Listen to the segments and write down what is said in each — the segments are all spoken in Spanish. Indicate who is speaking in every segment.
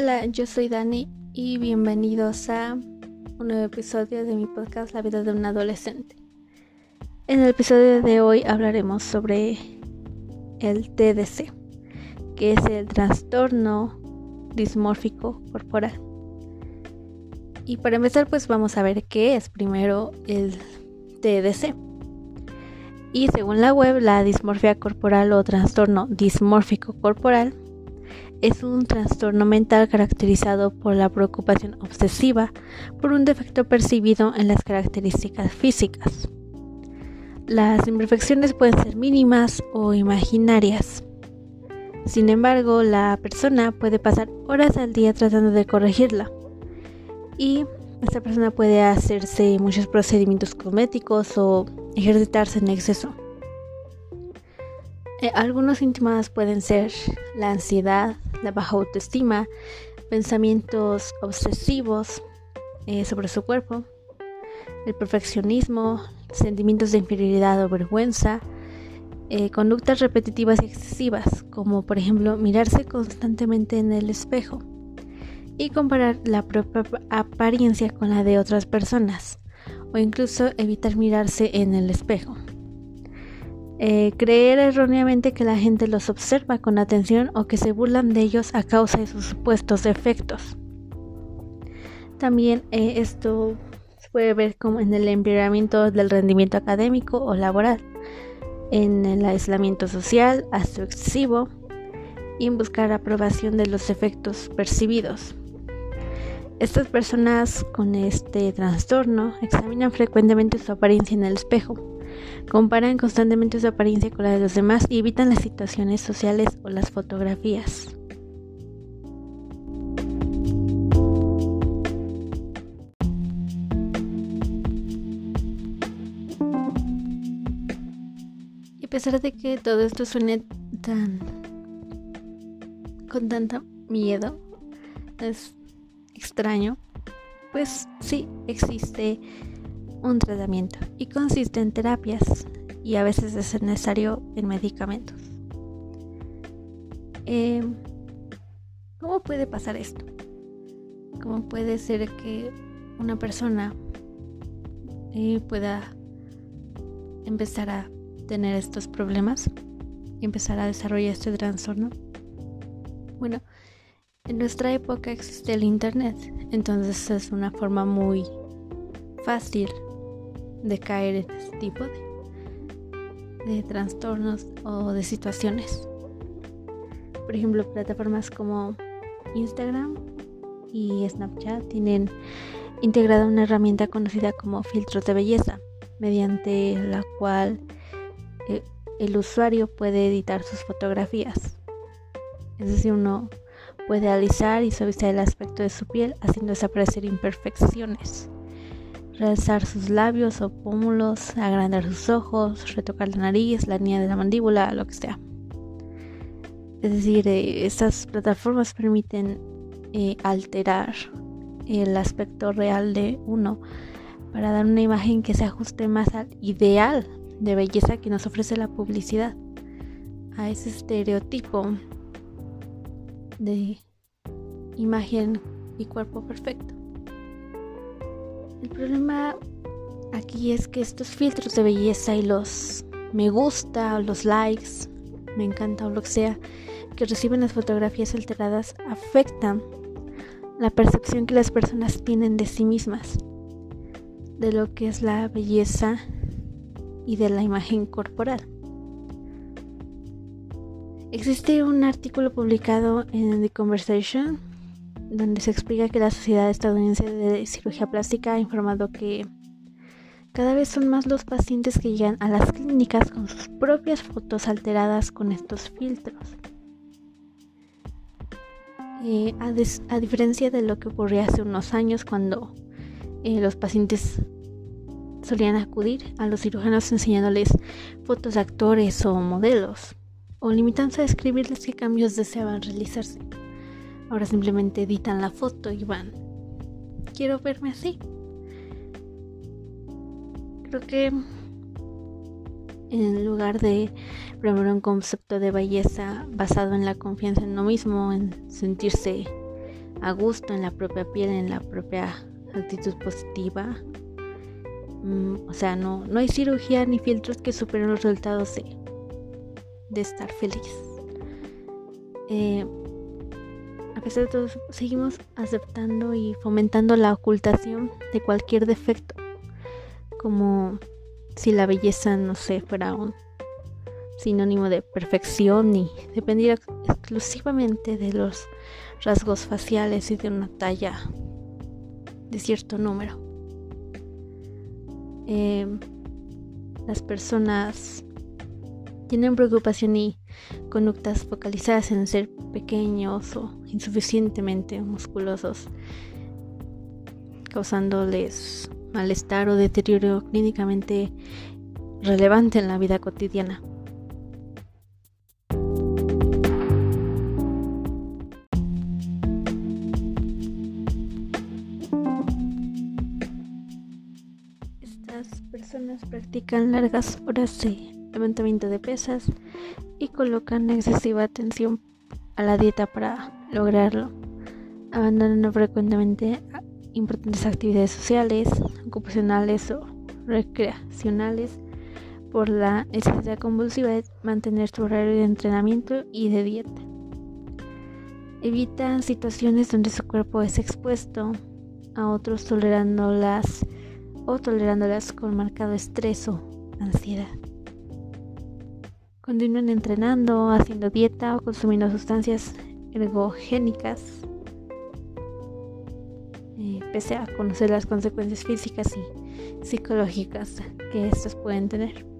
Speaker 1: Hola, yo soy Dani y bienvenidos a un nuevo episodio de mi podcast La vida de un adolescente. En el episodio de hoy hablaremos sobre el TDC, que es el trastorno dismórfico corporal. Y para empezar, pues vamos a ver qué es primero el TDC. Y según la web, la dismorfia corporal o trastorno dismórfico corporal es un trastorno mental caracterizado por la preocupación obsesiva por un defecto percibido en las características físicas. Las imperfecciones pueden ser mínimas o imaginarias. Sin embargo, la persona puede pasar horas al día tratando de corregirla. Y esta persona puede hacerse muchos procedimientos cosméticos o ejercitarse en exceso. Eh, algunos síntomas pueden ser la ansiedad, la baja autoestima, pensamientos obsesivos eh, sobre su cuerpo, el perfeccionismo, sentimientos de inferioridad o vergüenza, eh, conductas repetitivas y excesivas, como por ejemplo mirarse constantemente en el espejo y comparar la propia apariencia con la de otras personas, o incluso evitar mirarse en el espejo. Eh, creer erróneamente que la gente los observa con atención o que se burlan de ellos a causa de sus supuestos defectos. También eh, esto se puede ver como en el empeoramiento del rendimiento académico o laboral, en el aislamiento social, hasta excesivo, y en buscar aprobación de los efectos percibidos. Estas personas con este trastorno examinan frecuentemente su apariencia en el espejo Comparan constantemente su apariencia con la de los demás y evitan las situaciones sociales o las fotografías. Y a pesar de que todo esto suene tan con tanta miedo, es extraño, pues sí existe un tratamiento y consiste en terapias y a veces es necesario en medicamentos. Em, ¿Cómo puede pasar esto? ¿Cómo puede ser que una persona eh, pueda empezar a tener estos problemas y empezar a desarrollar este trastorno? Bueno, en nuestra época existe el Internet, entonces es una forma muy fácil de caer en este tipo de, trastornos o de situaciones. Por ejemplo, plataformas como Instagram y Snapchat tienen integrada una herramienta conocida como filtros de belleza, mediante la cual eh, el usuario puede editar sus fotografías. Es decir, uno puede alisar y suavizar el aspecto de su piel haciendo desaparecer imperfecciones realzar sus labios o pómulos, agrandar sus ojos, retocar la nariz, la línea de la mandíbula, lo que sea. Es decir, eh, estas plataformas permiten eh, alterar el aspecto real de uno para dar una imagen que se ajuste más al ideal de belleza que nos ofrece la publicidad, a ese estereotipo de imagen y cuerpo perfecto. El problema aquí es que estos filtros de belleza y los me gusta los likes, me encanta o lo que sea, que reciben las fotografías alteradas afectan la percepción que las personas tienen de sí mismas, de lo que es la belleza y de la imagen corporal. Existe un artículo publicado en The Conversation donde se explica que la Sociedad Estadounidense de Cirugía Plástica ha informado que cada vez son más los pacientes que llegan a las clínicas con sus propias fotos alteradas con estos filtros. Eh, a, diferencia de lo que ocurría hace unos años cuando eh, los pacientes solían acudir a los cirujanos enseñándoles fotos de actores o modelos, o limitándose a describirles qué cambios deseaban realizarse. Ahora simplemente editan la foto y van. Quiero verme así. Creo que en lugar de promover un concepto de belleza basado en la confianza en uno mismo, en sentirse a gusto en la propia piel, en la propia actitud positiva. Mm, o sea, no, no hay cirugía ni filtros que superen los resultados de, de estar feliz. Eh, a pesar de seguimos aceptando y fomentando la ocultación de cualquier defecto, como si la belleza, no sé, fuera un sinónimo de perfección y dependiera exclusivamente de los rasgos faciales y de una talla de cierto número. Em, las personas tienen preocupación y conductas focalizadas en ser pequeños o insuficientemente musculosos, causándoles malestar o deterioro clínicamente relevante en la vida cotidiana. Estas personas practican largas horas de levantamiento de pesas y colocan excesiva atención a la dieta para lograrlo, abandonando frecuentemente importantes actividades sociales, ocupacionales o recreacionales por la necesidad convulsiva de mantener su horario de entrenamiento y de dieta. Evitan situaciones donde su cuerpo es expuesto a otros tolerándolas o tolerándolas con marcado estrés o ansiedad. Continúan entrenando, haciendo dieta o consumiendo sustancias ergogénicas, eh, pese a conocer las consecuencias físicas y psicológicas que estas pueden tener.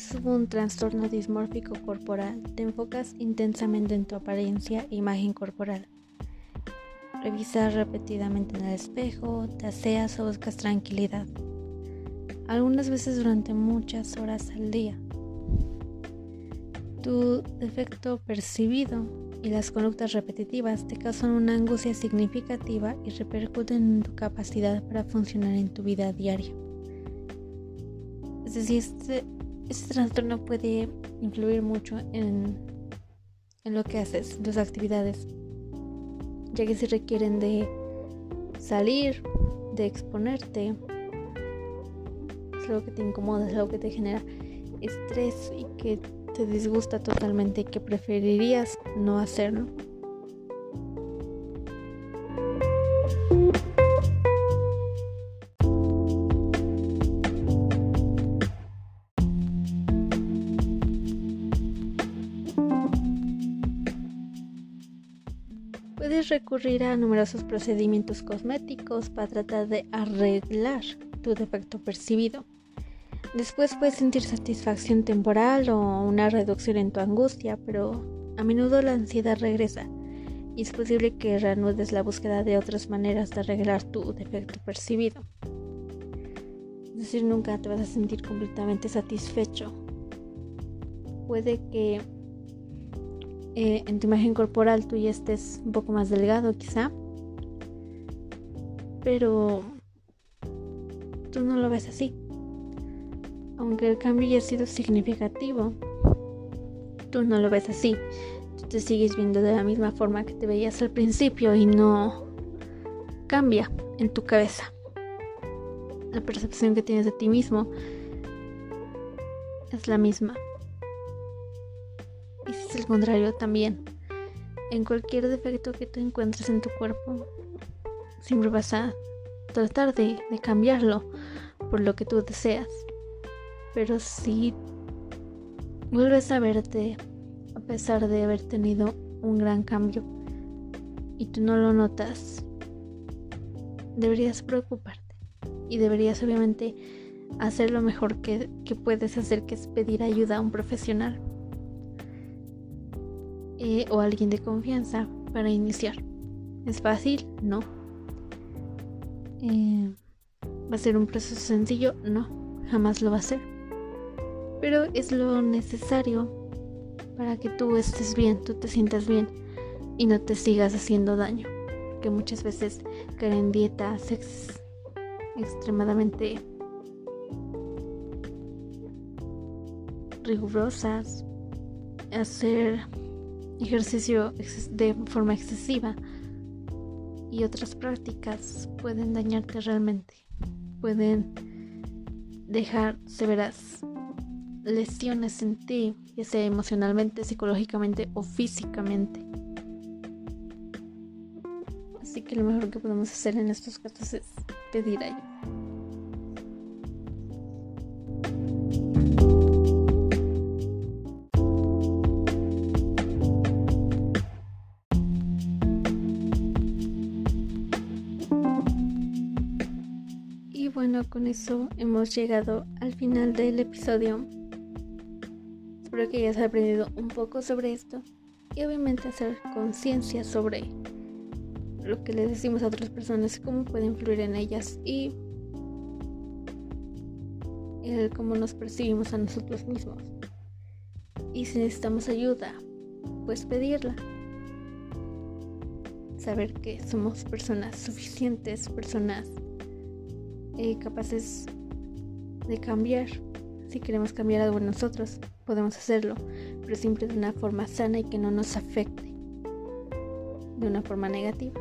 Speaker 1: Tienes un trastorno dismórfico corporal, te enfocas intensamente en tu apariencia e imagen corporal. Revisas repetidamente en el espejo, te aseas o buscas tranquilidad, algunas veces durante muchas horas al día. Tu defecto percibido y las conductas repetitivas te causan una angustia significativa y repercuten en tu capacidad para funcionar en tu vida diaria. Es decir, este, trastorno puede influir mucho en, en lo que haces, en tus actividades, ya que se requieren de salir, de exponerte, es algo que te incomoda, es algo que te genera estrés y que te disgusta totalmente y que preferirías no hacerlo. Recurrir a numerosos procedimientos cosméticos para tratar de arreglar tu defecto percibido. Después puedes sentir satisfacción temporal o una reducción en tu angustia, pero a menudo la ansiedad regresa y es posible que reanudes la búsqueda de otras maneras de arreglar tu defecto percibido. Es decir, nunca te vas a sentir completamente satisfecho. Puede que eh, en tu imagen corporal tú ya estés un poco más delgado quizá, pero tú no lo ves así. Aunque el cambio ya ha sido significativo, tú no lo ves así. Tú te sigues viendo de la misma forma que te veías al principio y no cambia en tu cabeza. La percepción que tienes de ti mismo es la misma. Es el contrario también. En cualquier defecto que tú encuentres en tu cuerpo, siempre vas a tratar de, cambiarlo por lo que tú deseas. Pero si vuelves a verte a pesar de haber tenido un gran cambio y tú no lo notas, deberías preocuparte y deberías obviamente hacer lo mejor que puedes hacer, que es pedir ayuda a un profesional. Eh, o alguien de confianza para iniciar. ¿Es fácil? No. Eh, ¿Va a ser un proceso sencillo? No, jamás lo va a ser. Pero es lo necesario para que tú estés bien, tú te sientas bien y no te sigas haciendo daño. que muchas veces caer dietas extremadamente rigurosas, hacer ejercicio de forma excesiva y otras prácticas pueden dañarte realmente, pueden dejar severas lesiones en ti, ya sea emocionalmente, psicológicamente o físicamente. Así que lo mejor que podemos hacer en estos casos es pedir ayuda. Bueno, con eso hemos llegado al final del episodio. Espero que hayas aprendido un poco sobre esto y obviamente hacer conciencia sobre lo que le decimos a otras personas, cómo puede influir en ellas y el cómo nos percibimos a nosotros mismos. Y si necesitamos ayuda, pues pedirla. Saber que somos personas suficientes, personas capaces de cambiar. Si queremos cambiar algo en nosotros, podemos hacerlo, pero siempre de una forma sana y que no nos afecte de una forma negativa.